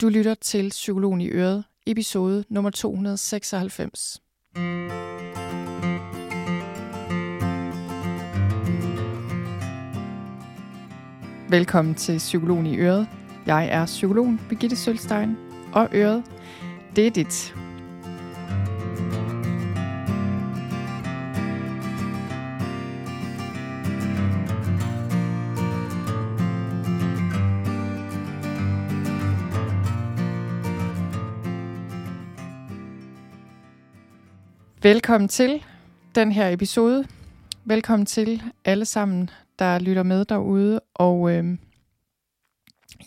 Du lytter til Psykologen i Øret, episode nummer 296. Velkommen til Psykologen i Øret. Jeg er psykologen Birgitte Sølstein, og Øret, det er dit. Velkommen til den her episode. Velkommen til alle sammen, der lytter med derude. Og øh,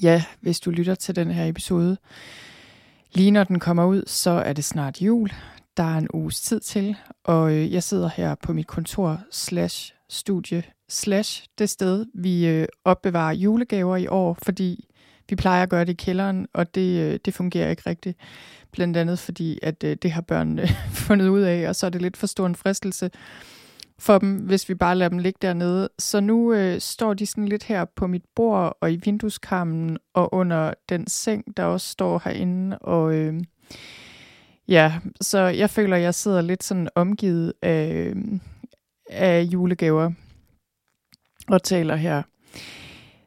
ja, hvis du lytter til den her episode, lige når den kommer ud, så er det snart jul. Der er en uges tid til, og øh, jeg sidder her på mit kontor slash studie slash det sted, vi øh, opbevarer julegaver i år, fordi vi plejer at gøre det i kælderen, og det, øh, det fungerer ikke rigtigt. Blandt andet fordi, at øh, det har børnene øh, fundet ud af, og så er det lidt for stor en fristelse for dem, hvis vi bare lader dem ligge dernede. Så nu øh, står de sådan lidt her på mit bord og i vindueskarmen og under den seng, der også står herinde. Og øh, ja, så jeg føler, at jeg sidder lidt sådan omgivet af, af julegaver og taler her.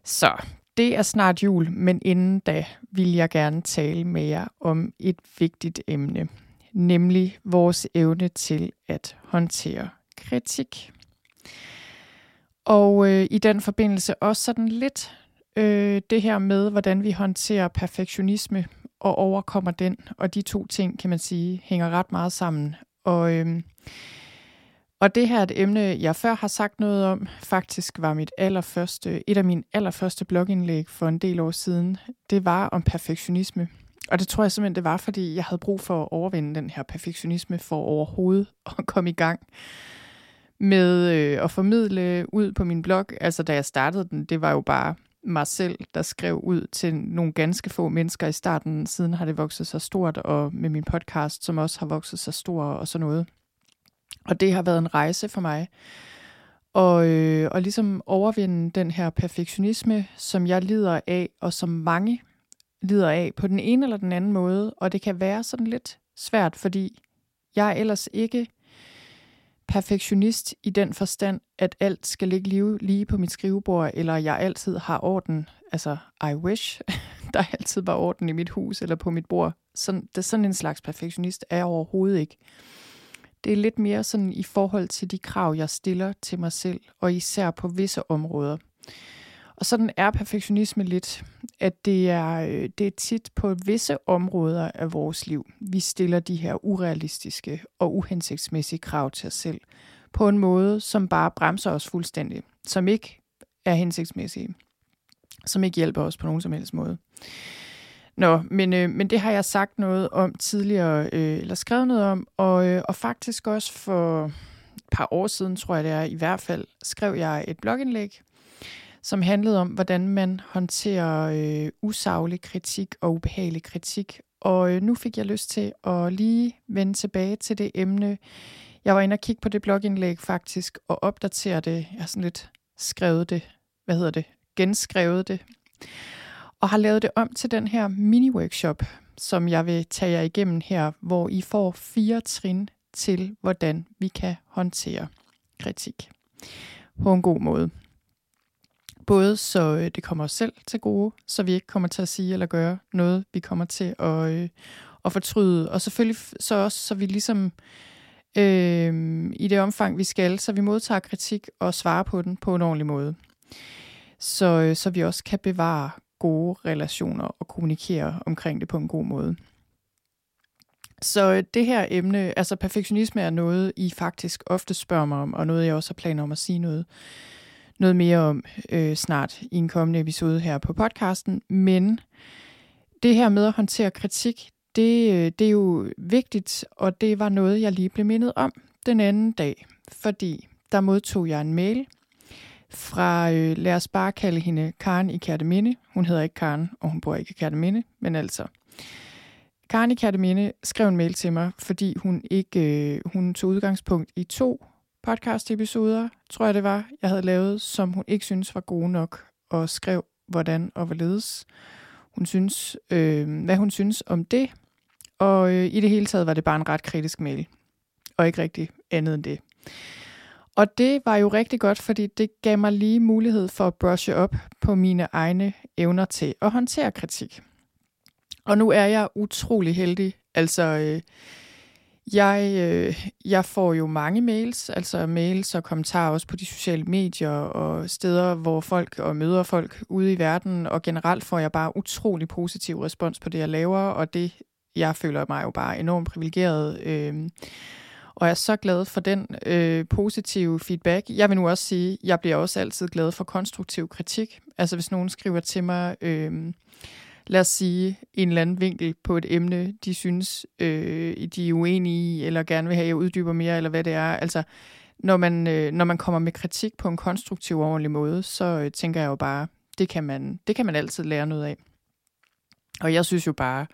Så det er snart jul, men inden da vil jeg gerne tale med jer om et vigtigt emne, nemlig vores evne til at håndtere kritik. Og øh, i den forbindelse også sådan lidt øh, det her med, hvordan vi håndterer perfektionisme og overkommer den. Og de to ting, kan man sige, hænger ret meget sammen. Og øh, og det her er et emne, jeg før har sagt noget om. Faktisk var mit allerførste, et af mine allerførste blogindlæg for en del år siden. Det var om perfektionisme. Og det tror jeg simpelthen, det var, fordi jeg havde brug for at overvinde den her perfektionisme for overhovedet at komme i gang med øh, at formidle ud på min blog. Altså da jeg startede den, det var jo bare mig selv, der skrev ud til nogle ganske få mennesker i starten. Siden har det vokset så stort, og med min podcast, som også har vokset så stor og sådan noget. Og det har været en rejse for mig. Og, øh, og ligesom overvinde den her perfektionisme, som jeg lider af, og som mange lider af på den ene eller den anden måde. Og det kan være sådan lidt svært, fordi jeg er ellers ikke perfektionist i den forstand, at alt skal ligge lige på mit skrivebord, eller jeg altid har orden. Altså, I wish, der altid var orden i mit hus eller på mit bord. Sådan, det, sådan en slags perfektionist er jeg overhovedet ikke. Det er lidt mere sådan i forhold til de krav, jeg stiller til mig selv, og især på visse områder. Og sådan er perfektionisme lidt, at det er, øh, det er tit på visse områder af vores liv, vi stiller de her urealistiske og uhensigtsmæssige krav til os selv, på en måde, som bare bremser os fuldstændig, som ikke er hensigtsmæssige, som ikke hjælper os på nogen som helst måde. Nå, men, øh, men det har jeg sagt noget om tidligere, øh, eller skrevet noget om, og, øh, og faktisk også for et par år siden, tror jeg det er i hvert fald, skrev jeg et blogindlæg, som handlede om, hvordan man håndterer øh, usaglig kritik og ubehagelig kritik. Og øh, nu fik jeg lyst til at lige vende tilbage til det emne. Jeg var inde og kigge på det blogindlæg faktisk, og opdatere det. Jeg har sådan lidt skrevet det, hvad hedder det, genskrevet det og har lavet det om til den her mini-workshop, som jeg vil tage jer igennem her, hvor I får fire trin til, hvordan vi kan håndtere kritik på en god måde. Både så øh, det kommer os selv til gode, så vi ikke kommer til at sige eller gøre noget, vi kommer til at, øh, at fortryde. Og selvfølgelig så også, så vi ligesom øh, i det omfang, vi skal, så vi modtager kritik og svarer på den på en ordentlig måde. Så, øh, så vi også kan bevare gode relationer og kommunikere omkring det på en god måde. Så øh, det her emne, altså perfektionisme er noget, I faktisk ofte spørger mig om, og noget, jeg også har planer om at sige noget, noget mere om øh, snart i en kommende episode her på podcasten. Men det her med at håndtere kritik, det, øh, det er jo vigtigt, og det var noget, jeg lige blev mindet om den anden dag, fordi der modtog jeg en mail fra, øh, lad os bare kalde hende Karen i Kærteminde. Hun hedder ikke Karen, og hun bor ikke i Kærteminde, men altså. Karen i Kærteminde skrev en mail til mig, fordi hun ikke øh, hun tog udgangspunkt i to podcast-episoder, tror jeg det var, jeg havde lavet, som hun ikke synes var gode nok, og skrev, hvordan og hvorledes hun synes, øh, hvad hun synes om det. Og øh, i det hele taget var det bare en ret kritisk mail. Og ikke rigtig andet end det. Og det var jo rigtig godt, fordi det gav mig lige mulighed for at brushe op på mine egne evner til at håndtere kritik. Og nu er jeg utrolig heldig. Altså, øh, jeg, øh, jeg får jo mange mails, altså mails og kommentarer også på de sociale medier og steder, hvor folk og møder folk ude i verden, og generelt får jeg bare utrolig positiv respons på det, jeg laver, og det, jeg føler mig jo bare enormt privilegeret. Øh, og jeg er så glad for den øh, positive feedback. Jeg vil nu også sige, jeg bliver også altid glad for konstruktiv kritik. Altså hvis nogen skriver til mig, øh, lad os sige, en eller anden vinkel på et emne, de synes, øh, de er uenige i, eller gerne vil have, at jeg uddyber mere, eller hvad det er. Altså, når man, øh, når man kommer med kritik på en konstruktiv og ordentlig måde, så øh, tænker jeg jo bare, det kan, man, det kan man altid lære noget af. Og jeg synes jo bare,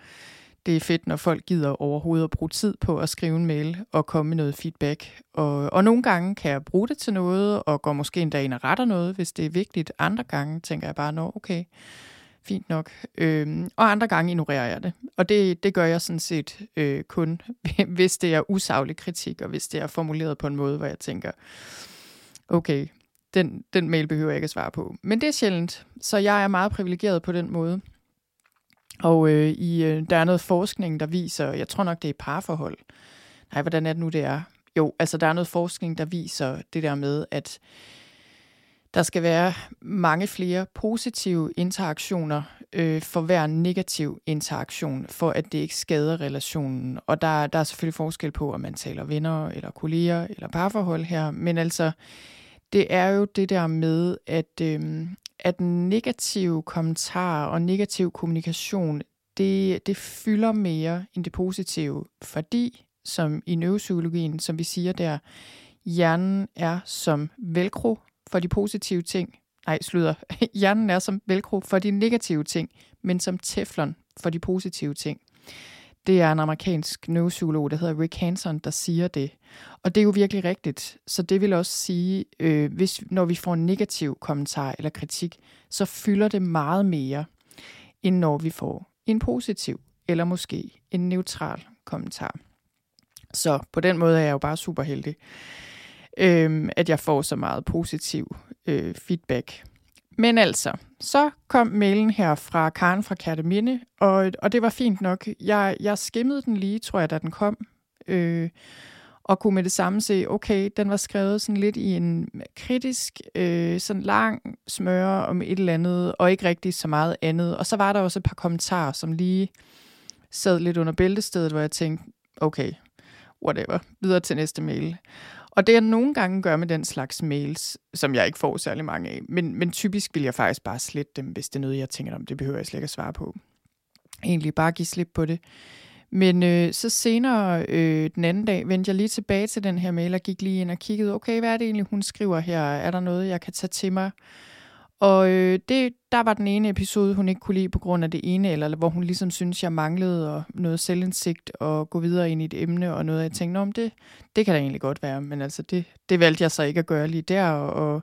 det er fedt, når folk gider overhovedet at bruge tid på at skrive en mail og komme med noget feedback. Og, og nogle gange kan jeg bruge det til noget, og går måske endda ind og retter noget, hvis det er vigtigt. Andre gange tænker jeg bare, nå okay, fint nok. Øhm, og andre gange ignorerer jeg det. Og det, det gør jeg sådan set øh, kun, hvis det er usaglig kritik, og hvis det er formuleret på en måde, hvor jeg tænker, okay, den, den mail behøver jeg ikke at svare på. Men det er sjældent, så jeg er meget privilegeret på den måde. Og øh, i, øh, der er noget forskning, der viser, jeg tror nok, det er parforhold. Nej, hvordan er det nu, det er? Jo, altså der er noget forskning, der viser det der med, at der skal være mange flere positive interaktioner øh, for hver negativ interaktion, for at det ikke skader relationen. Og der, der er selvfølgelig forskel på, om man taler venner, eller kolleger, eller parforhold her. Men altså, det er jo det der med, at, øh, at negative kommentarer og negativ kommunikation, det, det fylder mere end det positive, fordi, som i neuropsykologien, som vi siger der, hjernen er som velcro for de positive ting. Nej, slutter. Hjernen er som velcro for de negative ting, men som teflon for de positive ting. Det er en amerikansk neuropsykolog, der hedder Rick Hanson, der siger det. Og det er jo virkelig rigtigt. Så det vil også sige, øh, hvis når vi får en negativ kommentar eller kritik, så fylder det meget mere, end når vi får en positiv eller måske en neutral kommentar. Så på den måde er jeg jo bare super heldig, øh, at jeg får så meget positiv øh, feedback. Men altså, så kom mailen her fra Karen fra Kærteminde, og, og det var fint nok. Jeg, jeg skimmede den lige, tror jeg, da den kom, øh, og kunne med det samme se, okay, den var skrevet sådan lidt i en kritisk, øh, sådan lang smøre om et eller andet, og ikke rigtig så meget andet. Og så var der også et par kommentarer, som lige sad lidt under bæltestedet, hvor jeg tænkte, okay, whatever, videre til næste mail. Og det jeg nogle gange gør med den slags mails, som jeg ikke får særlig mange af, men, men typisk vil jeg faktisk bare slette dem, hvis det er noget, jeg tænker om, det behøver jeg slet ikke at svare på. Egentlig bare give slip på det. Men øh, så senere øh, den anden dag vendte jeg lige tilbage til den her mail og gik lige ind og kiggede, okay, hvad er det egentlig, hun skriver her? Er der noget, jeg kan tage til mig? Og øh, det, der var den ene episode, hun ikke kunne lide på grund af det ene, eller hvor hun ligesom synes, jeg manglede og noget selvindsigt og gå videre ind i et emne, og noget, jeg tænkte, om det, det kan da egentlig godt være, men altså det, det valgte jeg så ikke at gøre lige der, og,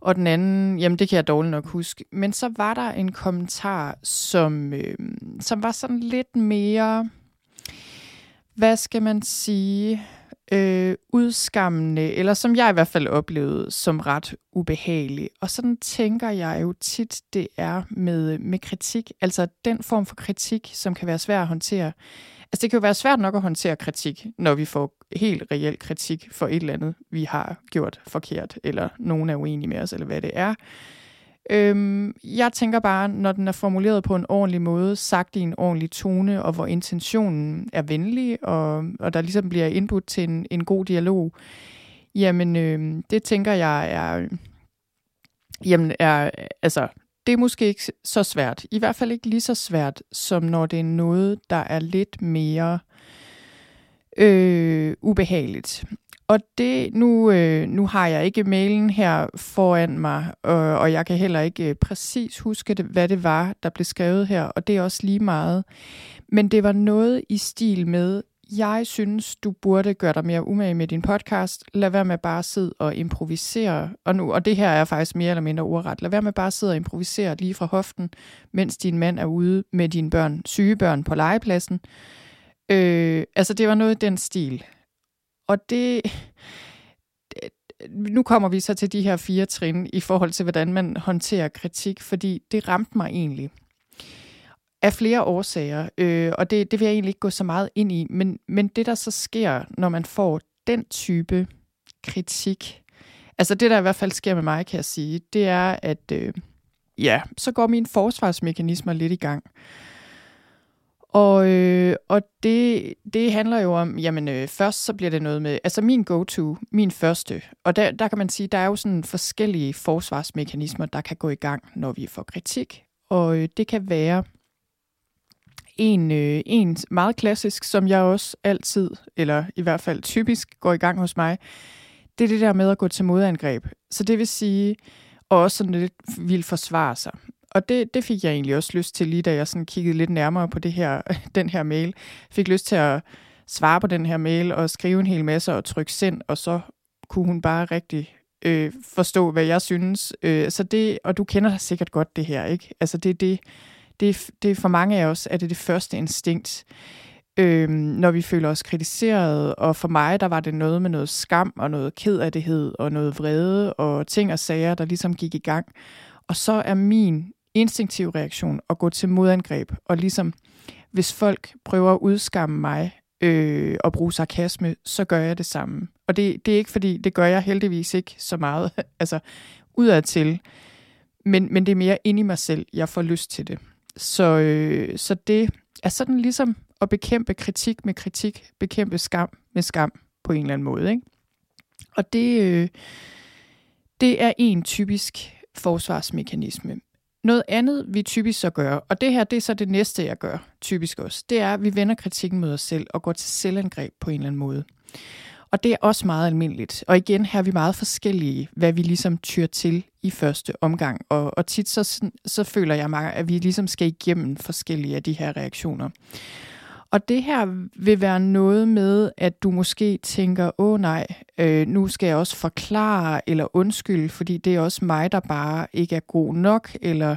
og den anden, jamen det kan jeg dårligt nok huske. Men så var der en kommentar, som, øh, som var sådan lidt mere, hvad skal man sige, øh, udskammende, eller som jeg i hvert fald oplevede som ret ubehagelig. Og sådan tænker jeg jo tit, det er med, med kritik. Altså den form for kritik, som kan være svær at håndtere. Altså det kan jo være svært nok at håndtere kritik, når vi får helt reel kritik for et eller andet, vi har gjort forkert, eller nogen er uenige med os, eller hvad det er. Øhm, jeg tænker bare, når den er formuleret på en ordentlig måde, sagt i en ordentlig tone, og hvor intentionen er venlig, og, og der ligesom bliver input til en, en god dialog, jamen øhm, det tænker jeg er, jamen er, altså, det er måske ikke så svært. I hvert fald ikke lige så svært, som når det er noget, der er lidt mere øh, ubehageligt. Og det, nu, øh, nu har jeg ikke mailen her foran mig, og, og jeg kan heller ikke øh, præcis huske, det, hvad det var, der blev skrevet her, og det er også lige meget. Men det var noget i stil med, jeg synes, du burde gøre dig mere umage med din podcast. Lad være med bare at sidde og improvisere. Og, nu, og det her er faktisk mere eller mindre ordret. Lad være med bare at sidde og improvisere lige fra hoften, mens din mand er ude med dine børn, syge børn på legepladsen. Øh, altså, det var noget i den stil. Og det, nu kommer vi så til de her fire trin i forhold til, hvordan man håndterer kritik, fordi det ramte mig egentlig af flere årsager, øh, og det, det vil jeg egentlig ikke gå så meget ind i, men, men det der så sker, når man får den type kritik, altså det der i hvert fald sker med mig, kan jeg sige, det er, at øh, ja, så går mine forsvarsmekanismer lidt i gang. Og, øh, og det, det handler jo om, jamen øh, først så bliver det noget med, altså min go-to, min første, og der, der kan man sige, der er jo sådan forskellige forsvarsmekanismer, der kan gå i gang, når vi får kritik. Og øh, det kan være en, øh, en meget klassisk, som jeg også altid, eller i hvert fald typisk, går i gang hos mig, det er det der med at gå til modangreb. Så det vil sige, og også sådan lidt vil forsvare sig. Og det, det fik jeg egentlig også lyst til, lige da jeg sådan kiggede lidt nærmere på det her, den her mail. Fik lyst til at svare på den her mail og skrive en hel masse og trykke send, og så kunne hun bare rigtig øh, forstå, hvad jeg synes. Øh, så det, og du kender sikkert godt det her, ikke? Altså det det, det, det for mange af os er det det første instinkt, øh, når vi føler os kritiseret. Og for mig, der var det noget med noget skam og noget kedelighed og noget vrede og ting og sager, der ligesom gik i gang. Og så er min instinktiv reaktion at gå til modangreb. Og ligesom, hvis folk prøver at udskamme mig øh, og bruge sarkasme, så gør jeg det samme. Og det, det er ikke fordi, det gør jeg heldigvis ikke så meget, altså udadtil. Men, men det er mere ind i mig selv, jeg får lyst til det. Så, øh, så det er sådan ligesom at bekæmpe kritik med kritik, bekæmpe skam med skam på en eller anden måde. Ikke? Og det, øh, det er en typisk forsvarsmekanisme. Noget andet, vi typisk så gør, og det her det er så det næste, jeg gør typisk også, det er, at vi vender kritikken mod os selv og går til selvangreb på en eller anden måde. Og det er også meget almindeligt. Og igen, her er vi meget forskellige, hvad vi ligesom tyr til i første omgang. Og, og tit så, så føler jeg mig, at vi ligesom skal igennem forskellige af de her reaktioner. Og det her vil være noget med, at du måske tænker, åh nej, øh, nu skal jeg også forklare eller undskylde, fordi det er også mig, der bare ikke er god nok, eller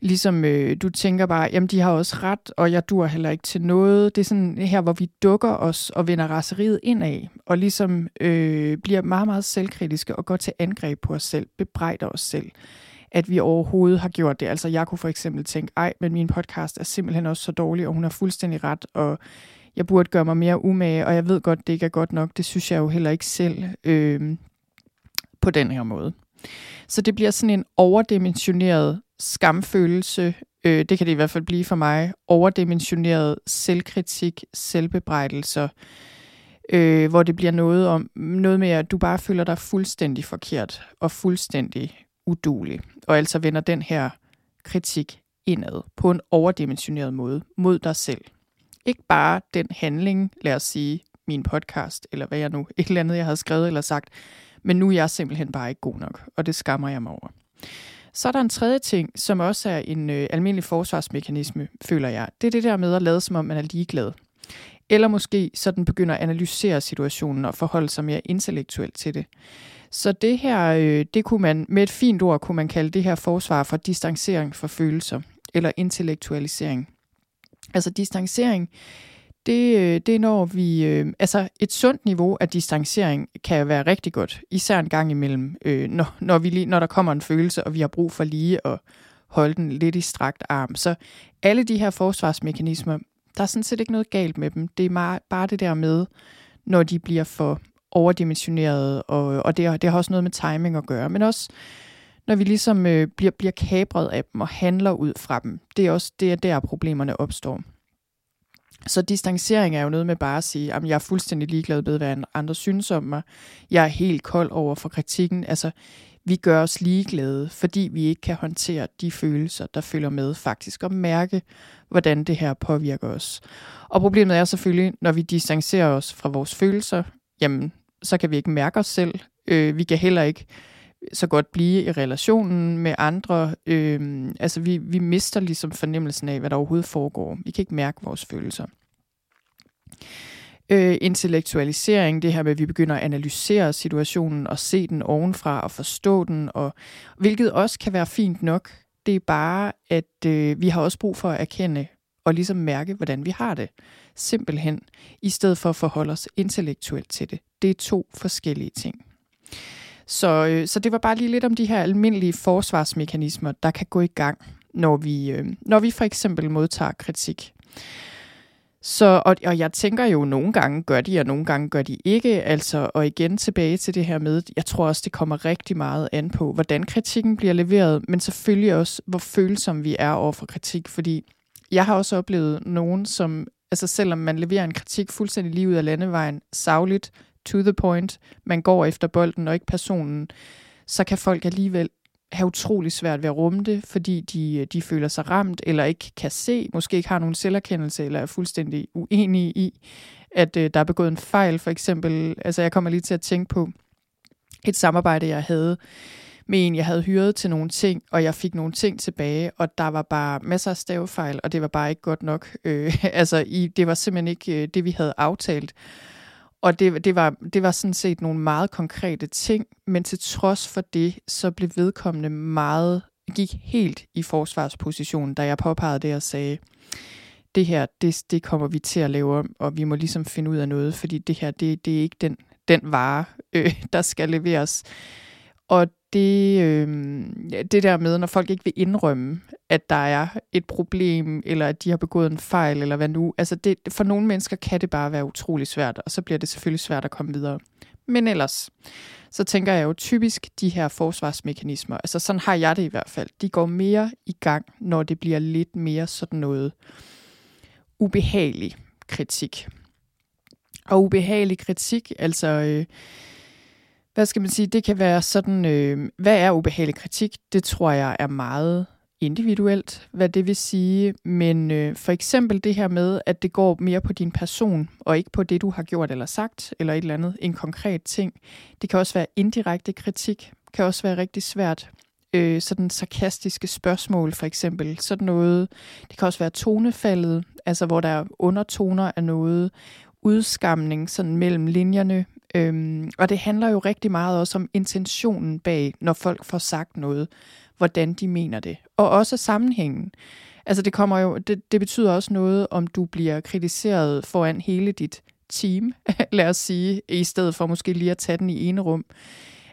ligesom øh, du tænker bare, jamen de har også ret, og jeg dur heller ikke til noget. Det er sådan her, hvor vi dukker os og vender raseriet indad, og ligesom øh, bliver meget, meget selvkritiske og går til angreb på os selv, bebrejder os selv, at vi overhovedet har gjort det. Altså jeg kunne for eksempel tænke, ej, men min podcast er simpelthen også så dårlig, og hun har fuldstændig ret, og jeg burde gøre mig mere umage, og jeg ved godt, det ikke er godt nok. Det synes jeg jo heller ikke selv øh, på den her måde. Så det bliver sådan en overdimensioneret skamfølelse, øh, det kan det i hvert fald blive for mig, overdimensioneret selvkritik, selvbebrejdelser, øh, hvor det bliver noget om noget med, at du bare føler dig fuldstændig forkert og fuldstændig udulig, og altså vender den her kritik indad på en overdimensioneret måde mod dig selv. Ikke bare den handling, lad os sige, min podcast, eller hvad jeg nu, et eller andet, jeg har skrevet eller sagt, men nu er jeg simpelthen bare ikke god nok, og det skammer jeg mig over. Så er der en tredje ting, som også er en øh, almindelig forsvarsmekanisme, føler jeg. Det er det der med at lade, som om man er ligeglad. Eller måske sådan begynder at analysere situationen og forholde sig mere intellektuelt til det. Så det her, øh, det kunne man, med et fint ord kunne man kalde det her forsvar for distancering for følelser, eller intellektualisering. Altså distancering, det, øh, det er når vi... Øh, altså et sundt niveau af distancering kan være rigtig godt, især en gang imellem, øh, når, når, vi lige, når der kommer en følelse, og vi har brug for lige at holde den lidt i strakt arm. Så alle de her forsvarsmekanismer, der er sådan set ikke noget galt med dem. Det er meget, bare det der med, når de bliver for overdimensioneret, og, og det, det har også noget med timing at gøre, men også når vi ligesom øh, bliver, bliver kabret af dem og handler ud fra dem. Det er også det er der, problemerne opstår. Så distancering er jo noget med bare at sige, at jeg er fuldstændig ligeglad med, hvad andre synes om mig. Jeg er helt kold over for kritikken. Altså, vi gør os ligeglade, fordi vi ikke kan håndtere de følelser, der følger med faktisk, og mærke, hvordan det her påvirker os. Og problemet er selvfølgelig, når vi distancerer os fra vores følelser, jamen, så kan vi ikke mærke os selv. Øh, vi kan heller ikke så godt blive i relationen med andre. Øh, altså vi, vi mister ligesom fornemmelsen af, hvad der overhovedet foregår. Vi kan ikke mærke vores følelser. Øh, intellektualisering, det her med, at vi begynder at analysere situationen og se den ovenfra og forstå den, og hvilket også kan være fint nok. Det er bare, at øh, vi har også brug for at erkende og ligesom mærke, hvordan vi har det. Simpelthen, i stedet for at forholde os intellektuelt til det. Det er to forskellige ting. Så, øh, så det var bare lige lidt om de her almindelige forsvarsmekanismer, der kan gå i gang, når vi, øh, når vi for eksempel modtager kritik. Så, og, og jeg tænker jo, nogle gange gør de, og nogle gange gør de ikke. Altså, og igen tilbage til det her med, jeg tror også, det kommer rigtig meget an på, hvordan kritikken bliver leveret, men selvfølgelig også, hvor følsom vi er over for kritik. Fordi jeg har også oplevet nogen, som, altså selvom man leverer en kritik fuldstændig lige ud af landevejen, savligt, to the point, man går efter bolden og ikke personen, så kan folk alligevel have utrolig svært ved at rumme det, fordi de, de føler sig ramt, eller ikke kan se, måske ikke har nogen selverkendelse, eller er fuldstændig uenige i, at øh, der er begået en fejl. For eksempel, altså jeg kommer lige til at tænke på et samarbejde, jeg havde med en, jeg havde hyret til nogle ting, og jeg fik nogle ting tilbage, og der var bare masser af stavefejl, og det var bare ikke godt nok. Øh, altså, i, det var simpelthen ikke øh, det, vi havde aftalt. Og det, det, var, det var sådan set nogle meget konkrete ting, men til trods for det, så blev vedkommende meget, gik helt i forsvarsposition, da jeg påpegede det og sagde, det her, det, det kommer vi til at lave om, og vi må ligesom finde ud af noget, fordi det her, det, det er ikke den, den vare, øh, der skal leveres. Og det, øh, det der med, når folk ikke vil indrømme, at der er et problem, eller at de har begået en fejl, eller hvad nu. Altså det, for nogle mennesker kan det bare være utrolig svært, og så bliver det selvfølgelig svært at komme videre. Men ellers, så tænker jeg jo typisk de her forsvarsmekanismer, altså sådan har jeg det i hvert fald, de går mere i gang, når det bliver lidt mere sådan noget ubehagelig kritik. Og ubehagelig kritik, altså... Øh, hvad skal man sige, det kan være sådan, øh, hvad er ubehagelig kritik? Det tror jeg er meget individuelt, hvad det vil sige. Men øh, for eksempel det her med, at det går mere på din person, og ikke på det, du har gjort eller sagt, eller et eller andet, en konkret ting. Det kan også være indirekte kritik, kan også være rigtig svært. Øh, sådan sarkastiske spørgsmål for eksempel, sådan noget. Det kan også være tonefaldet, altså hvor der er undertoner af noget, udskamning sådan mellem linjerne. Øhm, og det handler jo rigtig meget også om intentionen bag, når folk får sagt noget, hvordan de mener det. Og også sammenhængen. Altså det kommer jo, det, det betyder også noget, om du bliver kritiseret foran hele dit team, lad os sige, i stedet for måske lige at tage den i ene rum.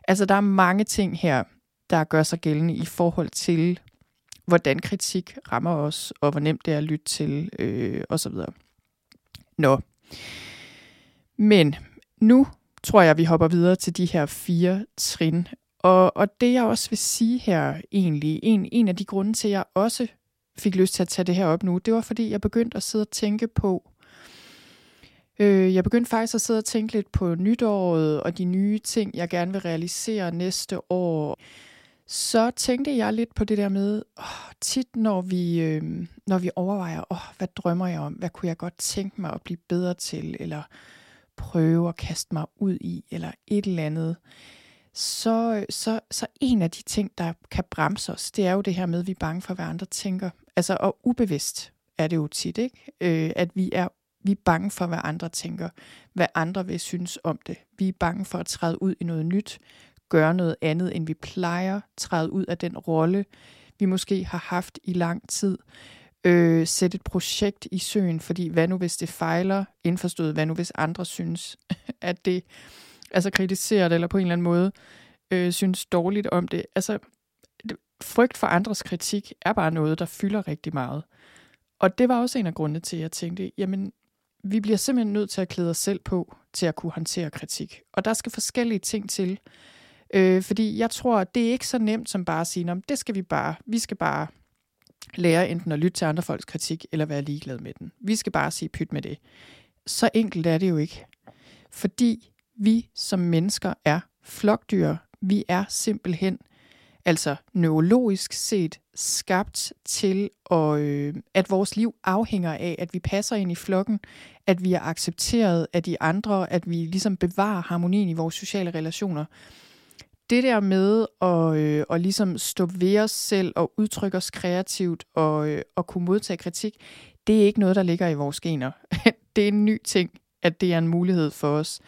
Altså der er mange ting her, der gør sig gældende i forhold til, hvordan kritik rammer os, og hvor nemt det er at lytte til, øh, osv. Nå. Men nu tror jeg, vi hopper videre til de her fire trin. Og, og det jeg også vil sige her egentlig, en, en af de grunde til, at jeg også fik lyst til at tage det her op nu, det var fordi, jeg begyndte at sidde og tænke på, øh, jeg begyndte faktisk at sidde og tænke lidt på nytåret og de nye ting, jeg gerne vil realisere næste år. Så tænkte jeg lidt på det der med, åh, tit når vi, øh, når vi overvejer, åh, hvad drømmer jeg om, hvad kunne jeg godt tænke mig at blive bedre til, eller prøve at kaste mig ud i, eller et eller andet, så, så, så en af de ting, der kan bremse os, det er jo det her med, at vi er bange for, hvad andre tænker. Altså, og ubevidst er det jo tit, ikke? Øh, at vi er, vi er bange for, hvad andre tænker, hvad andre vil synes om det. Vi er bange for at træde ud i noget nyt, gøre noget andet, end vi plejer, træde ud af den rolle, vi måske har haft i lang tid øh, sætte et projekt i søen, fordi hvad nu hvis det fejler, indforstået, hvad nu hvis andre synes, at det, altså kritiserer det, eller på en eller anden måde øh, synes dårligt om det. Altså, frygt for andres kritik er bare noget, der fylder rigtig meget. Og det var også en af grundene til, at jeg tænkte, jamen, vi bliver simpelthen nødt til at klæde os selv på til at kunne håndtere kritik. Og der skal forskellige ting til. Øh, fordi jeg tror, det er ikke så nemt som bare at sige, det skal vi bare, vi skal bare lære enten at lytte til andre folks kritik, eller være ligeglad med den. Vi skal bare sige pyt med det. Så enkelt er det jo ikke. Fordi vi som mennesker er flokdyr. Vi er simpelthen, altså neurologisk set, skabt til, at, øh, at vores liv afhænger af, at vi passer ind i flokken, at vi er accepteret af de andre, at vi ligesom bevarer harmonien i vores sociale relationer det der med at, øh, at ligesom stå ved os selv og udtrykke os kreativt og, øh, og kunne modtage kritik, det er ikke noget, der ligger i vores gener. det er en ny ting at det er en mulighed for os.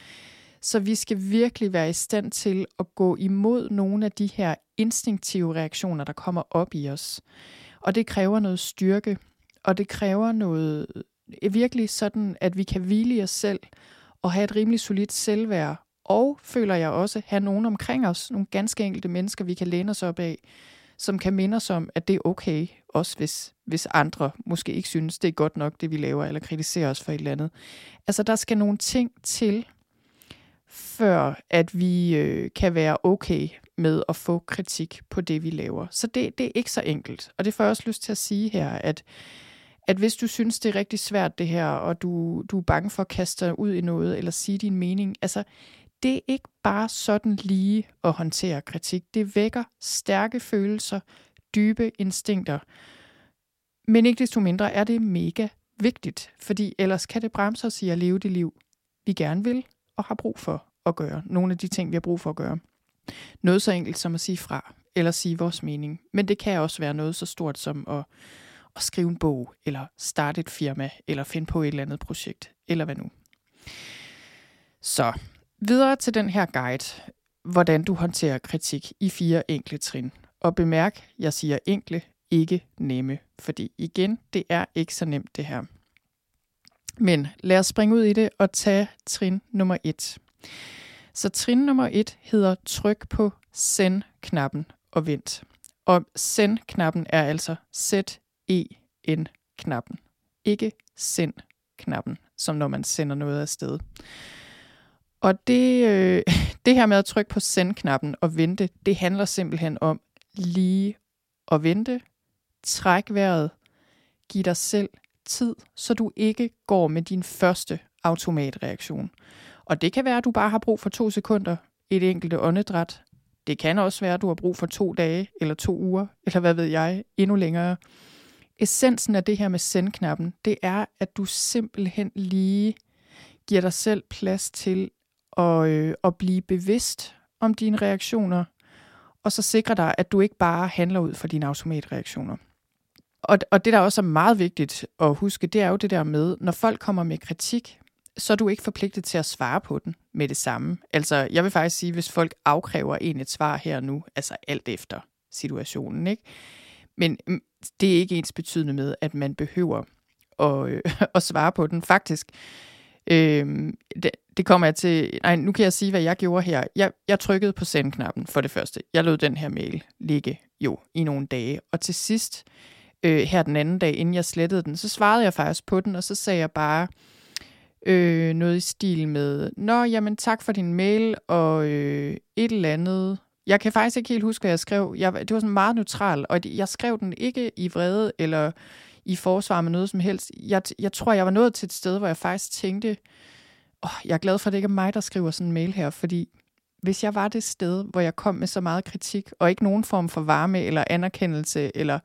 Så vi skal virkelig være i stand til at gå imod nogle af de her instinktive reaktioner, der kommer op i os. Og det kræver noget styrke, og det kræver noget øh, virkelig sådan, at vi kan hvile i os selv og have et rimelig solidt selvværd. Og føler jeg også, have nogen omkring os, nogle ganske enkelte mennesker, vi kan læne os op af, som kan minde os om, at det er okay, også hvis, hvis andre måske ikke synes, det er godt nok, det vi laver, eller kritiserer os for et eller andet. Altså, der skal nogle ting til, før at vi øh, kan være okay med at få kritik på det, vi laver. Så det, det er ikke så enkelt. Og det får jeg også lyst til at sige her, at, at hvis du synes, det er rigtig svært det her, og du, du er bange for at kaste dig ud i noget, eller sige din mening, altså det er ikke bare sådan lige at håndtere kritik. Det vækker stærke følelser, dybe instinkter. Men ikke desto mindre er det mega vigtigt, fordi ellers kan det bremse os i at leve det liv, vi gerne vil og har brug for at gøre. Nogle af de ting, vi har brug for at gøre. Noget så enkelt som at sige fra, eller sige vores mening. Men det kan også være noget så stort som at, at skrive en bog, eller starte et firma, eller finde på et eller andet projekt, eller hvad nu. Så videre til den her guide, hvordan du håndterer kritik i fire enkle trin. Og bemærk, jeg siger enkle, ikke nemme, fordi igen, det er ikke så nemt det her. Men lad os springe ud i det og tage trin nummer et. Så trin nummer et hedder tryk på send-knappen og vent. Og send-knappen er altså Z-E-N-knappen. Ikke send-knappen, som når man sender noget afsted. Og det, øh, det her med at trykke på send-knappen og vente, det handler simpelthen om lige at vente, træk vejret, giv dig selv tid, så du ikke går med din første automatreaktion. Og det kan være, at du bare har brug for to sekunder, et enkelt åndedræt. Det kan også være, at du har brug for to dage, eller to uger, eller hvad ved jeg, endnu længere. Essensen af det her med send-knappen, det er, at du simpelthen lige giver dig selv plads til og, øh, at blive bevidst om dine reaktioner, og så sikre dig, at du ikke bare handler ud for dine automatreaktioner. Og, og det, der også er meget vigtigt at huske, det er jo det der med, når folk kommer med kritik, så er du ikke forpligtet til at svare på den med det samme. Altså, jeg vil faktisk sige, hvis folk afkræver en et svar her og nu, altså alt efter situationen, ikke? Men mm, det er ikke ens betydende med, at man behøver at, øh, at svare på den. Faktisk, øh, Øhm, det, det kommer jeg til... Nej, nu kan jeg sige, hvad jeg gjorde her. Jeg, jeg trykkede på send-knappen for det første. Jeg lod den her mail ligge jo i nogle dage. Og til sidst, øh, her den anden dag, inden jeg slettede den, så svarede jeg faktisk på den, og så sagde jeg bare øh, noget i stil med, Nå, jamen tak for din mail, og øh, et eller andet. Jeg kan faktisk ikke helt huske, hvad jeg skrev. Jeg, det var sådan meget neutral, og jeg skrev den ikke i vrede eller i forsvar med noget som helst. Jeg, jeg tror, jeg var nået til et sted, hvor jeg faktisk tænkte, åh, jeg er glad for, at det ikke er mig, der skriver sådan en mail her, fordi hvis jeg var det sted, hvor jeg kom med så meget kritik, og ikke nogen form for varme eller anerkendelse eller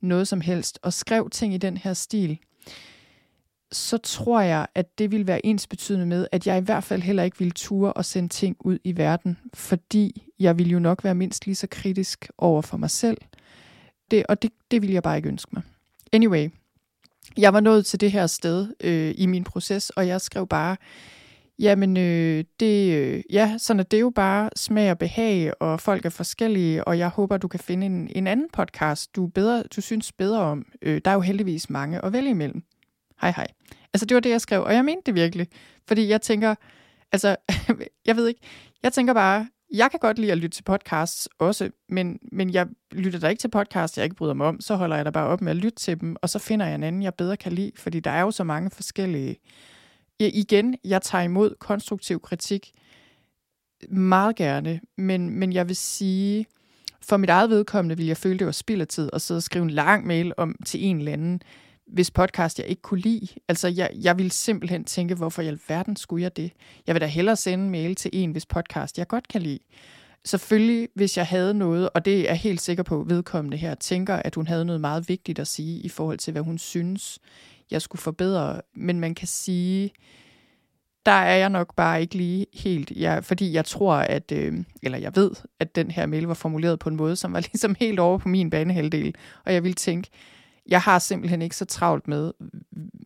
noget som helst, og skrev ting i den her stil, så tror jeg, at det ville være ens betydende med, at jeg i hvert fald heller ikke ville ture og sende ting ud i verden, fordi jeg vil jo nok være mindst lige så kritisk over for mig selv. Det, og det, det vil jeg bare ikke ønske mig. Anyway, jeg var nået til det her sted øh, i min proces, og jeg skrev bare, jamen øh, det, øh, ja, sådan at det er jo bare smag og behag, og folk er forskellige, og jeg håber, du kan finde en, en anden podcast, du, bedre, du synes bedre om. Øh, der er jo heldigvis mange at vælge imellem. Hej hej. Altså det var det, jeg skrev, og jeg mente det virkelig. Fordi jeg tænker, altså, jeg ved ikke, jeg tænker bare, jeg kan godt lide at lytte til podcasts også, men, men jeg lytter da ikke til podcasts, jeg ikke bryder mig om. Så holder jeg da bare op med at lytte til dem, og så finder jeg en anden, jeg bedre kan lide, fordi der er jo så mange forskellige. Jeg, igen, jeg tager imod konstruktiv kritik meget gerne, men, men jeg vil sige, for mit eget vedkommende vil jeg føle, det var spild af tid at sidde og skrive en lang mail om til en eller anden, hvis podcast jeg ikke kunne lide. Altså, jeg, jeg ville simpelthen tænke, hvorfor i alverden skulle jeg det? Jeg vil da hellere sende en mail til en, hvis podcast jeg godt kan lide. Selvfølgelig, hvis jeg havde noget, og det er jeg helt sikker på, vedkommende her tænker, at hun havde noget meget vigtigt at sige i forhold til, hvad hun synes, jeg skulle forbedre. Men man kan sige, der er jeg nok bare ikke lige helt, jeg, fordi jeg tror, at, øh, eller jeg ved, at den her mail var formuleret på en måde, som var ligesom helt over på min banehalvdel, og jeg ville tænke, jeg har simpelthen ikke så travlt med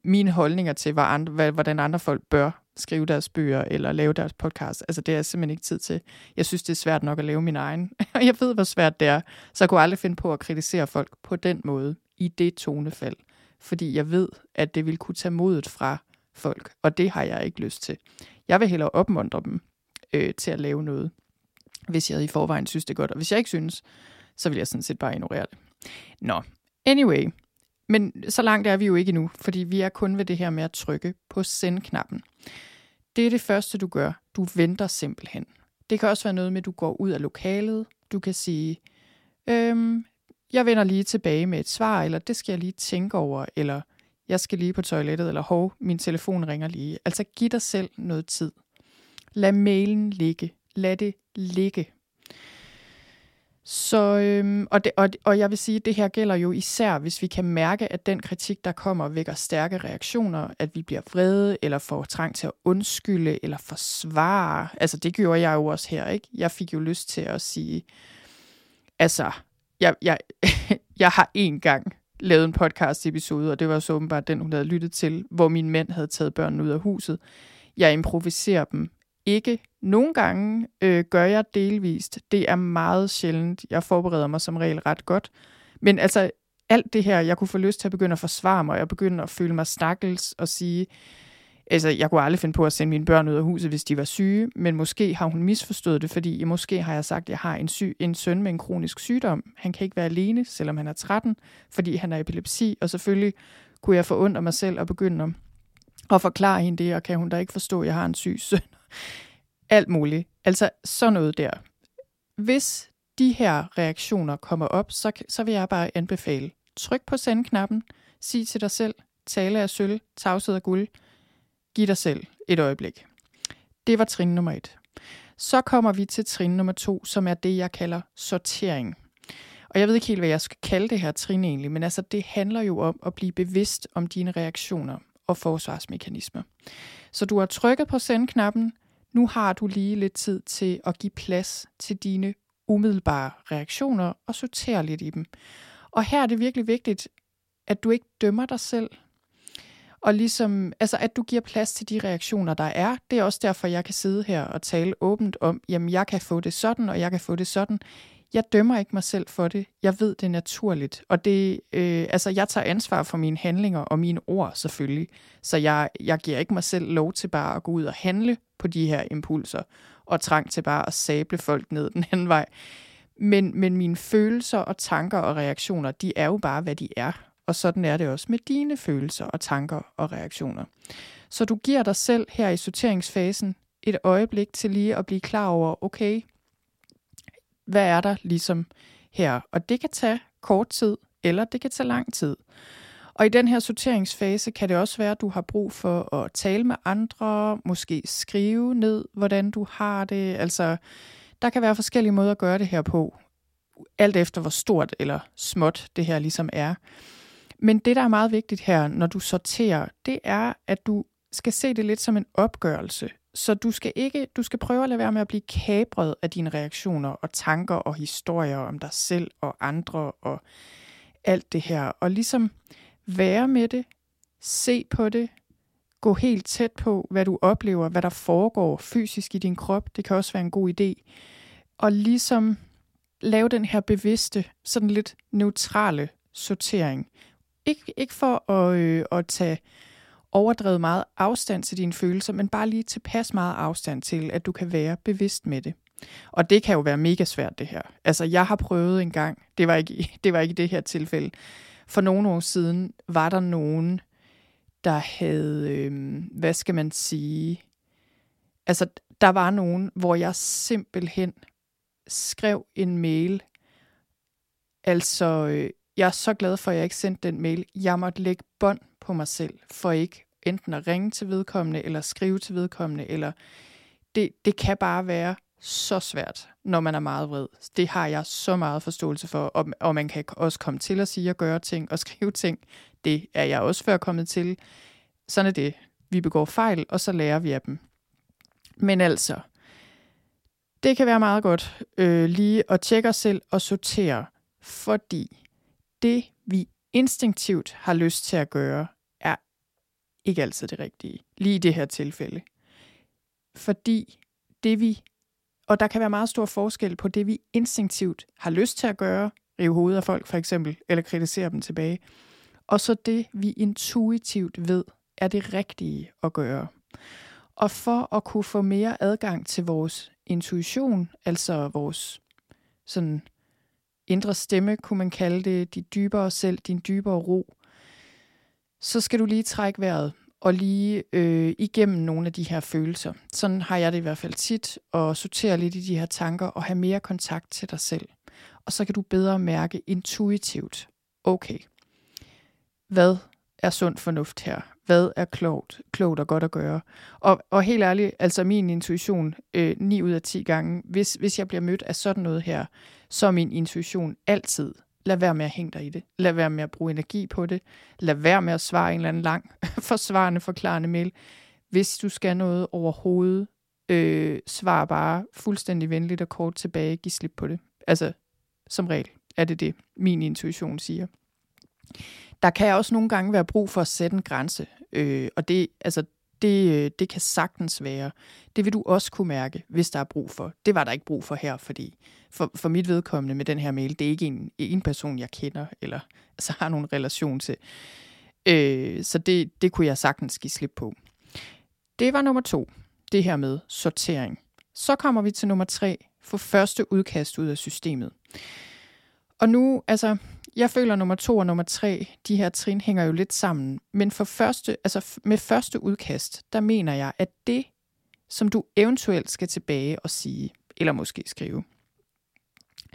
mine holdninger til, hvad andre, hvad, hvordan andre folk bør skrive deres bøger eller lave deres podcast. Altså det er simpelthen ikke tid til. Jeg synes, det er svært nok at lave min egen. Og jeg ved, hvor svært det er. Så jeg kunne aldrig finde på at kritisere folk på den måde, i det tonefald. Fordi jeg ved, at det vil kunne tage modet fra folk, og det har jeg ikke lyst til. Jeg vil hellere opmuntre dem øh, til at lave noget, hvis jeg i forvejen synes, det er godt. Og hvis jeg ikke synes, så vil jeg sådan set bare ignorere det. Nå, anyway. Men så langt er vi jo ikke nu, fordi vi er kun ved det her med at trykke på send-knappen. Det er det første, du gør. Du venter simpelthen. Det kan også være noget med, at du går ud af lokalet. Du kan sige, øhm, jeg vender lige tilbage med et svar, eller det skal jeg lige tænke over, eller jeg skal lige på toilettet, eller hov, min telefon ringer lige. Altså giv dig selv noget tid. Lad mailen ligge. Lad det ligge. Så, øhm, og, det, og, og jeg vil sige, at det her gælder jo især, hvis vi kan mærke, at den kritik, der kommer, vækker stærke reaktioner, at vi bliver vrede, eller får trang til at undskylde, eller forsvare. Altså, det gjorde jeg jo også her, ikke? Jeg fik jo lyst til at sige, altså, jeg, jeg, jeg har en gang lavet en podcast episode, og det var så åbenbart den, hun havde lyttet til, hvor min mænd havde taget børnene ud af huset. Jeg improviserer dem ikke. Nogle gange øh, gør jeg delvist. Det er meget sjældent. Jeg forbereder mig som regel ret godt. Men altså, alt det her, jeg kunne få lyst til at begynde at forsvare mig, og jeg begyndte at føle mig stakkels og sige, altså, jeg kunne aldrig finde på at sende mine børn ud af huset, hvis de var syge, men måske har hun misforstået det, fordi måske har jeg sagt, at jeg har en, syg, en søn med en kronisk sygdom. Han kan ikke være alene, selvom han er 13, fordi han har epilepsi, og selvfølgelig kunne jeg få ondt af mig selv og begynde at, at forklare hende det, og kan hun da ikke forstå, at jeg har en syg søn. Alt muligt. Altså sådan noget der. Hvis de her reaktioner kommer op, så, så vil jeg bare anbefale, tryk på send-knappen, sig til dig selv, tale af sølv, tavshed af guld, Giv dig selv et øjeblik. Det var trin nummer et. Så kommer vi til trin nummer to, som er det, jeg kalder sortering. Og jeg ved ikke helt, hvad jeg skal kalde det her trin egentlig, men altså det handler jo om at blive bevidst om dine reaktioner og forsvarsmekanismer. Så du har trykket på send-knappen. Nu har du lige lidt tid til at give plads til dine umiddelbare reaktioner og sortere lidt i dem. Og her er det virkelig vigtigt, at du ikke dømmer dig selv, og ligesom, altså at du giver plads til de reaktioner, der er. Det er også derfor, jeg kan sidde her og tale åbent om, jamen jeg kan få det sådan, og jeg kan få det sådan. Jeg dømmer ikke mig selv for det. Jeg ved det er naturligt. Og det, øh, altså jeg tager ansvar for mine handlinger og mine ord selvfølgelig. Så jeg, jeg giver ikke mig selv lov til bare at gå ud og handle på de her impulser, og trang til bare at sable folk ned den anden vej. Men, men mine følelser og tanker og reaktioner, de er jo bare, hvad de er og sådan er det også med dine følelser og tanker og reaktioner. Så du giver dig selv her i sorteringsfasen et øjeblik til lige at blive klar over, okay, hvad er der ligesom her? Og det kan tage kort tid, eller det kan tage lang tid. Og i den her sorteringsfase kan det også være, at du har brug for at tale med andre, måske skrive ned, hvordan du har det. Altså, der kan være forskellige måder at gøre det her på, alt efter hvor stort eller småt det her ligesom er. Men det, der er meget vigtigt her, når du sorterer, det er, at du skal se det lidt som en opgørelse. Så du skal ikke, du skal prøve at lade være med at blive kabret af dine reaktioner og tanker og historier om dig selv og andre og alt det her. Og ligesom være med det, se på det, gå helt tæt på, hvad du oplever, hvad der foregår fysisk i din krop. Det kan også være en god idé. Og ligesom lave den her bevidste, sådan lidt neutrale sortering. Ikke, ikke for at, øh, at tage overdrevet meget afstand til dine følelser, men bare lige tilpas meget afstand til, at du kan være bevidst med det. Og det kan jo være mega svært, det her. Altså, jeg har prøvet en gang, det var ikke, det var ikke det her tilfælde. For nogle år siden var der nogen, der havde, øh, hvad skal man sige, altså, der var nogen, hvor jeg simpelthen skrev en mail, altså øh, jeg er så glad for, at jeg ikke sendte den mail. Jeg måtte lægge bånd på mig selv, for ikke enten at ringe til vedkommende, eller skrive til vedkommende, eller det, det kan bare være så svært, når man er meget vred. Det har jeg så meget forståelse for, og, og man kan også komme til at sige og gøre ting og skrive ting. Det er jeg også før kommet til. Sådan er det. Vi begår fejl, og så lærer vi af dem. Men altså, det kan være meget godt øh, lige at tjekke os selv og sortere, fordi det, vi instinktivt har lyst til at gøre, er ikke altid det rigtige. Lige i det her tilfælde. fordi det vi, og der kan være meget stor forskel på det, vi instinktivt har lyst til at gøre, rive hovedet af folk for eksempel, eller kritisere dem tilbage, og så det, vi intuitivt ved, er det rigtige at gøre. Og for at kunne få mere adgang til vores intuition, altså vores sådan indre stemme, kunne man kalde det, dit dybere selv, din dybere ro, så skal du lige trække vejret og lige øh, igennem nogle af de her følelser. Sådan har jeg det i hvert fald tit, og sortere lidt i de her tanker og have mere kontakt til dig selv. Og så kan du bedre mærke intuitivt, okay, hvad er sund fornuft her? Hvad er klogt, klogt og godt at gøre? Og, og helt ærligt, altså min intuition, øh, 9 ud af 10 gange, hvis, hvis jeg bliver mødt af sådan noget her, så er min intuition altid, lad være med at hænge dig i det. Lad være med at bruge energi på det. Lad være med at svare en eller anden lang, forsvarende, forklarende mail. Hvis du skal noget overhovedet, øh, svar bare fuldstændig venligt og kort tilbage. Giv slip på det. Altså, som regel er det det, min intuition siger. Der kan også nogle gange være brug for at sætte en grænse, øh, og det, altså, det, øh, det kan sagtens være. Det vil du også kunne mærke, hvis der er brug for. Det var der ikke brug for her, fordi for, for mit vedkommende med den her mail, det er ikke en, en person, jeg kender, eller altså, har nogen relation til. Øh, så det, det kunne jeg sagtens give slip på. Det var nummer to, det her med sortering. Så kommer vi til nummer tre, få første udkast ud af systemet. Og nu, altså, jeg føler, at nummer to og nummer tre, de her trin hænger jo lidt sammen. Men for første, altså med første udkast, der mener jeg, at det, som du eventuelt skal tilbage og sige, eller måske skrive,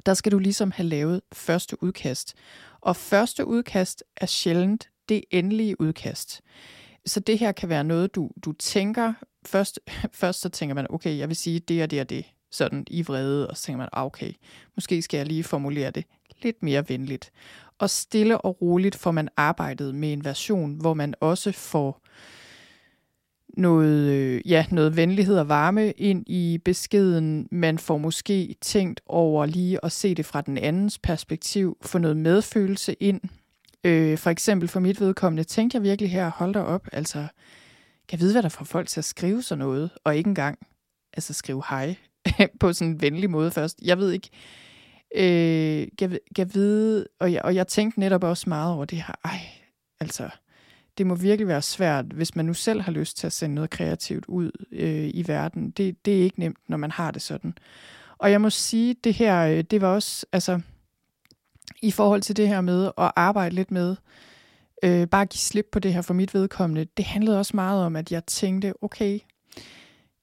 der skal du ligesom have lavet første udkast. Og første udkast er sjældent det endelige udkast. Så det her kan være noget, du, du tænker. Først, først så tænker man, okay, jeg vil sige det og det og det, sådan i vrede, og så tænker man, okay, måske skal jeg lige formulere det lidt mere venligt. Og stille og roligt får man arbejdet med en version, hvor man også får noget, øh, ja, noget venlighed og varme ind i beskeden. Man får måske tænkt over lige at se det fra den andens perspektiv, få noget medfølelse ind. Øh, for eksempel for mit vedkommende tænkte jeg virkelig her, hold da op, altså, kan jeg vide, hvad der får folk til at skrive sådan noget, og ikke engang altså skrive hej på sådan en venlig måde først. Jeg ved ikke, øh, jeg, jeg vide, og jeg, og jeg tænkte netop også meget over det her, ej, altså, det må virkelig være svært, hvis man nu selv har lyst til at sende noget kreativt ud øh, i verden. Det, det er ikke nemt, når man har det sådan. Og jeg må sige, det her, øh, det var også, altså, i forhold til det her med at arbejde lidt med, øh, bare give slip på det her for mit vedkommende, det handlede også meget om, at jeg tænkte, okay,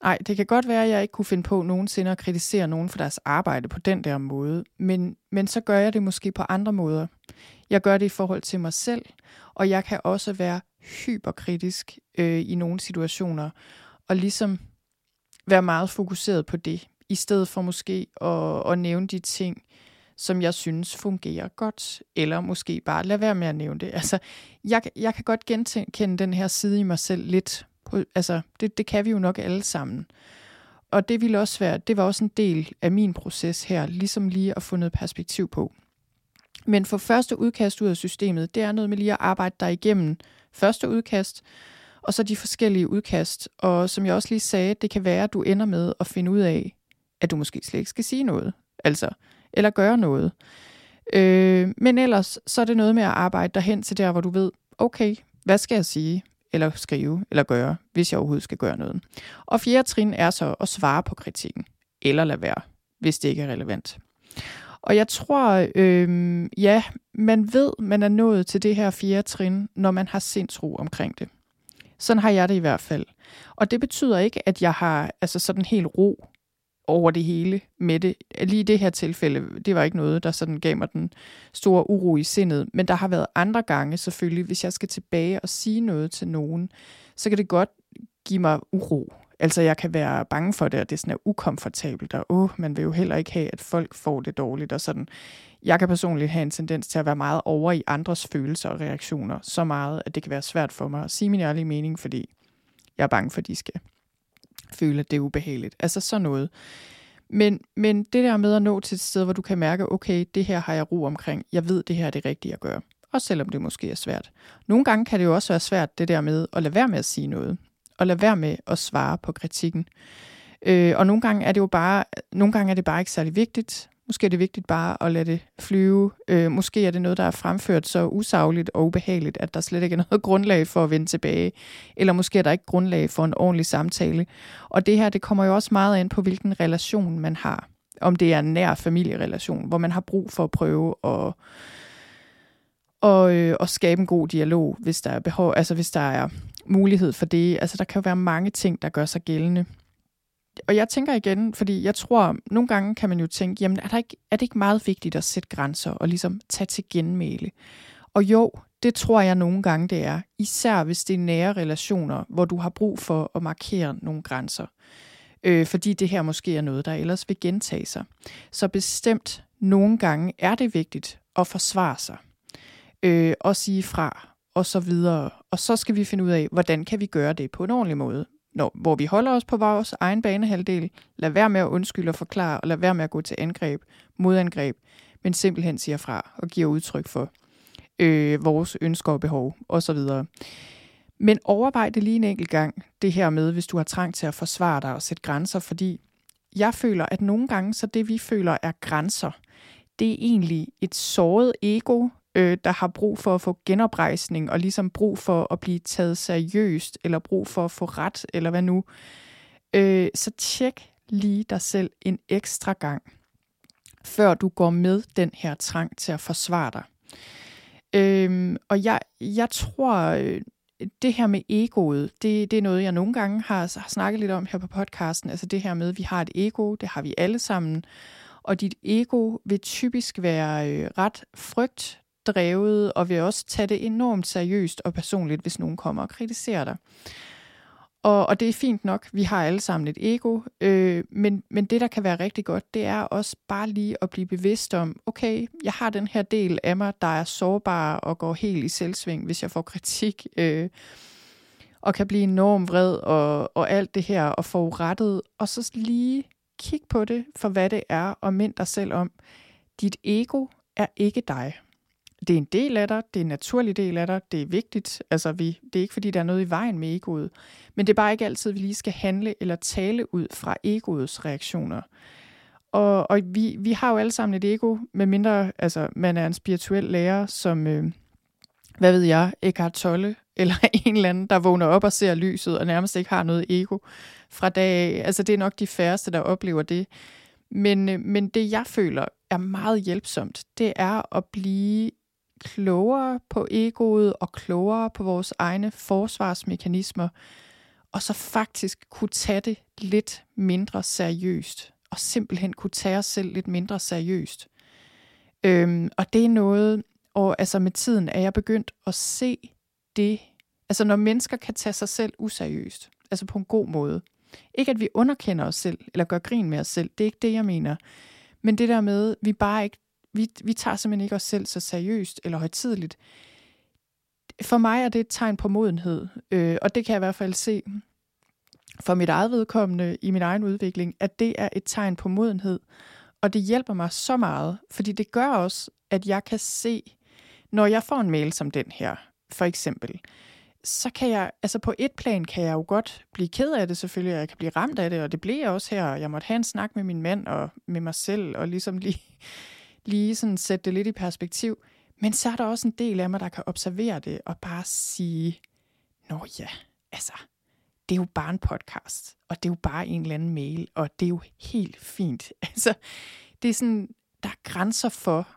Nej, det kan godt være, at jeg ikke kunne finde på nogensinde at kritisere nogen for deres arbejde på den der måde, men, men så gør jeg det måske på andre måder. Jeg gør det i forhold til mig selv, og jeg kan også være hyperkritisk øh, i nogle situationer, og ligesom være meget fokuseret på det, i stedet for måske at, at nævne de ting, som jeg synes fungerer godt, eller måske bare lade være med at nævne det. Altså, jeg, jeg kan godt genkende den her side i mig selv lidt, altså, det, det kan vi jo nok alle sammen. Og det ville også være, det var også en del af min proces her, ligesom lige at få noget perspektiv på. Men for første udkast ud af systemet, det er noget med lige at arbejde dig igennem første udkast, og så de forskellige udkast. Og som jeg også lige sagde, det kan være, at du ender med at finde ud af, at du måske slet ikke skal sige noget. Altså, eller gøre noget. Øh, men ellers, så er det noget med at arbejde dig hen til der, hvor du ved, okay, hvad skal jeg sige? Eller skrive eller gøre, hvis jeg overhovedet skal gøre noget. Og fjerde trin er så at svare på kritikken, eller lade være, hvis det ikke er relevant. Og jeg tror, øh, ja, man ved, man er nået til det her fjerde trin, når man har sindsro omkring det. Sådan har jeg det i hvert fald. Og det betyder ikke, at jeg har altså sådan helt ro over det hele med det. Lige i det her tilfælde, det var ikke noget, der sådan gav mig den store uro i sindet. Men der har været andre gange selvfølgelig, hvis jeg skal tilbage og sige noget til nogen, så kan det godt give mig uro. Altså jeg kan være bange for det, og det er sådan er ukomfortabelt, og åh, man vil jo heller ikke have, at folk får det dårligt, og sådan. Jeg kan personligt have en tendens til at være meget over i andres følelser og reaktioner, så meget, at det kan være svært for mig at sige min ærlige mening, fordi jeg er bange for, at de skal føle, at det er ubehageligt. Altså sådan noget. Men, men det der med at nå til et sted, hvor du kan mærke, okay, det her har jeg ro omkring. Jeg ved, det her er det rigtige at gøre. Også selvom det måske er svært. Nogle gange kan det jo også være svært, det der med at lade være med at sige noget. og lade være med at svare på kritikken. Øh, og nogle gange er det jo bare, nogle gange er det bare ikke særlig vigtigt. Måske er det vigtigt bare at lade det flyve. Øh, måske er det noget, der er fremført så usagligt og ubehageligt, at der slet ikke er noget grundlag for at vende tilbage. Eller måske er der ikke grundlag for en ordentlig samtale. Og det her, det kommer jo også meget ind på, hvilken relation man har. Om det er en nær familierelation, hvor man har brug for at prøve at og, øh, og skabe en god dialog, hvis der er behov, altså hvis der er mulighed for det. Altså der kan jo være mange ting, der gør sig gældende og jeg tænker igen, fordi jeg tror, nogle gange kan man jo tænke, jamen er, der ikke, er det ikke meget vigtigt at sætte grænser og ligesom tage til genmæle? Og jo, det tror jeg nogle gange, det er. Især hvis det er nære relationer, hvor du har brug for at markere nogle grænser. Øh, fordi det her måske er noget, der ellers vil gentage sig. Så bestemt nogle gange er det vigtigt at forsvare sig. Øh, og sige fra, og så videre. Og så skal vi finde ud af, hvordan kan vi gøre det på en ordentlig måde når, hvor vi holder os på vores egen banehalvdel, lad være med at undskylde og forklare, og lad være med at gå til angreb, modangreb, men simpelthen siger fra og giver udtryk for øh, vores ønsker og behov osv. Men overvej det lige en enkelt gang, det her med, hvis du har trang til at forsvare dig og sætte grænser, fordi jeg føler, at nogle gange, så det vi føler er grænser, det er egentlig et såret ego, øh, der har brug for at få genoprejsning, og ligesom brug for at blive taget seriøst, eller brug for at få ret, eller hvad nu. Øh, så tjek lige dig selv en ekstra gang, før du går med den her trang til at forsvare dig. Øh, og jeg, jeg tror, øh, det her med egoet, det, det er noget, jeg nogle gange har, har snakket lidt om her på podcasten. Altså det her med, at vi har et ego, det har vi alle sammen. Og dit ego vil typisk være øh, ret frygt drevet, og vil også tage det enormt seriøst og personligt, hvis nogen kommer og kritiserer dig. Og, og det er fint nok, vi har alle sammen et ego, øh, men, men det, der kan være rigtig godt, det er også bare lige at blive bevidst om, okay, jeg har den her del af mig, der er sårbar og går helt i selvsving, hvis jeg får kritik, øh, og kan blive enormt vred og, og alt det her, og få rettet, og så lige kig på det for, hvad det er, og mind dig selv om, dit ego er ikke dig det er en del af dig, det er en naturlig del af dig, det er vigtigt. Altså, vi, det er ikke, fordi der er noget i vejen med egoet. Men det er bare ikke altid, vi lige skal handle eller tale ud fra egoets reaktioner. Og, og vi, vi har jo alle sammen et ego, medmindre altså, man er en spirituel lærer, som, øh, hvad ved jeg, Eckhart Tolle, eller en eller anden, der vågner op og ser lyset, og nærmest ikke har noget ego fra dag af. Altså, det er nok de færreste, der oplever det. Men, øh, men det, jeg føler er meget hjælpsomt, det er at blive klogere på egoet og klogere på vores egne forsvarsmekanismer, og så faktisk kunne tage det lidt mindre seriøst, og simpelthen kunne tage os selv lidt mindre seriøst. Øhm, og det er noget, og altså med tiden er jeg begyndt at se det, altså når mennesker kan tage sig selv useriøst, altså på en god måde. Ikke at vi underkender os selv, eller gør grin med os selv, det er ikke det, jeg mener. Men det der med, vi bare ikke vi, vi tager simpelthen ikke os selv så seriøst eller højtidligt. For mig er det et tegn på modenhed, øh, og det kan jeg i hvert fald se for mit eget vedkommende i min egen udvikling, at det er et tegn på modenhed. Og det hjælper mig så meget, fordi det gør også, at jeg kan se, når jeg får en mail som den her, for eksempel, så kan jeg, altså på et plan kan jeg jo godt blive ked af det selvfølgelig, og jeg kan blive ramt af det, og det blev jeg også her. Jeg måtte have en snak med min mand og med mig selv, og ligesom lige lige sådan sætte det lidt i perspektiv. Men så er der også en del af mig, der kan observere det og bare sige, nå ja, altså, det er jo bare en podcast, og det er jo bare en eller anden mail, og det er jo helt fint. Altså, det er sådan, der er grænser for,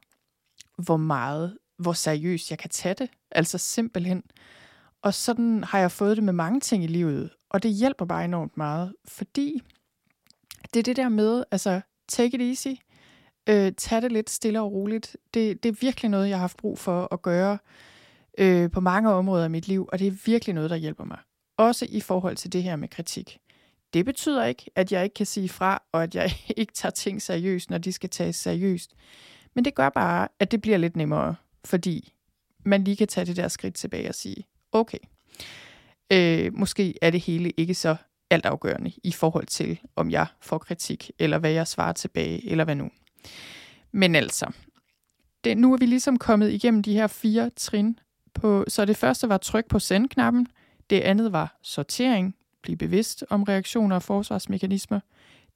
hvor meget, hvor seriøst jeg kan tage det. Altså simpelthen. Og sådan har jeg fået det med mange ting i livet, og det hjælper bare enormt meget, fordi det er det der med, altså, take it easy. Øh, tag det lidt stille og roligt. Det, det er virkelig noget, jeg har haft brug for at gøre øh, på mange områder i mit liv, og det er virkelig noget, der hjælper mig. Også i forhold til det her med kritik. Det betyder ikke, at jeg ikke kan sige fra, og at jeg ikke tager ting seriøst, når de skal tages seriøst. Men det gør bare, at det bliver lidt nemmere, fordi man lige kan tage det der skridt tilbage og sige, okay, øh, måske er det hele ikke så altafgørende i forhold til, om jeg får kritik, eller hvad jeg svarer tilbage, eller hvad nu. Men altså, det, nu er vi ligesom kommet igennem de her fire trin. På, så det første var tryk på sendknappen, det andet var sortering, blive bevidst om reaktioner og forsvarsmekanismer.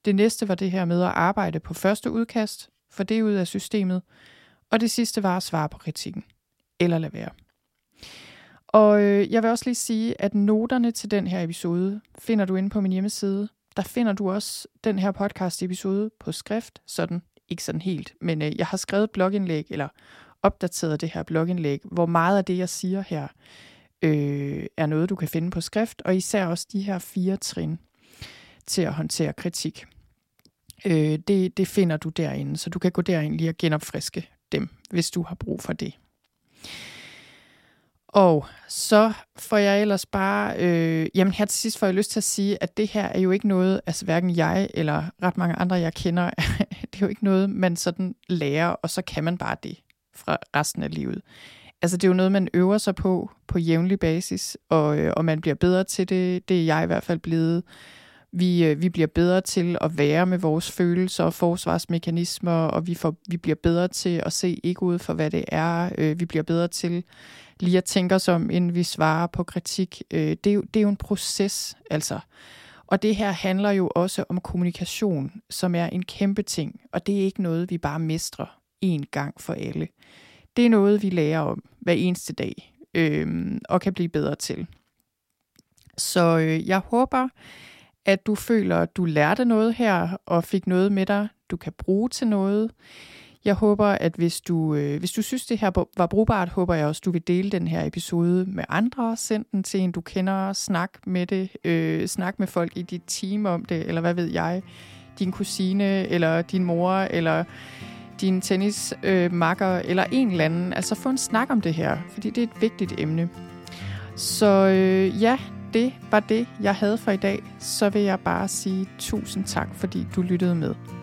Det næste var det her med at arbejde på første udkast, for det ud af systemet. Og det sidste var at svare på kritikken. Eller lade være. Og øh, jeg vil også lige sige, at noterne til den her episode finder du inde på min hjemmeside. Der finder du også den her podcast episode på skrift, sådan ikke sådan helt, men øh, jeg har skrevet blogindlæg, eller opdateret det her blogindlæg, hvor meget af det, jeg siger her, øh, er noget, du kan finde på skrift, og især også de her fire trin til at håndtere kritik. Øh, det, det finder du derinde, så du kan gå derind lige og genopfriske dem, hvis du har brug for det. Og så får jeg ellers bare, øh, jamen her til sidst får jeg lyst til at sige, at det her er jo ikke noget, altså hverken jeg eller ret mange andre, jeg kender, det er jo ikke noget, man sådan lærer, og så kan man bare det fra resten af livet. Altså det er jo noget, man øver sig på på jævnlig basis, og, øh, og man bliver bedre til det. Det er jeg i hvert fald blevet. Vi, øh, vi bliver bedre til at være med vores følelser og forsvarsmekanismer, og vi, får, vi bliver bedre til at se egoet for, hvad det er. Øh, vi bliver bedre til lige at tænke os om, inden vi svarer på kritik. Øh, det, er jo, det er jo en proces, altså. Og det her handler jo også om kommunikation, som er en kæmpe ting, og det er ikke noget, vi bare mestrer en gang for alle. Det er noget, vi lærer om hver eneste dag, øh, og kan blive bedre til. Så øh, jeg håber, at du føler, at du lærte noget her, og fik noget med dig, du kan bruge til noget. Jeg håber, at hvis du, øh, hvis du synes, det her var brugbart, håber jeg også, du vil dele den her episode med andre. Send den til en, du kender. Snak med det. Øh, snak med folk i dit team om det, eller hvad ved jeg. Din kusine, eller din mor, eller din tennismakker, øh, eller en eller anden. Altså få en snak om det her, fordi det er et vigtigt emne. Så øh, ja, det var det, jeg havde for i dag. Så vil jeg bare sige tusind tak, fordi du lyttede med.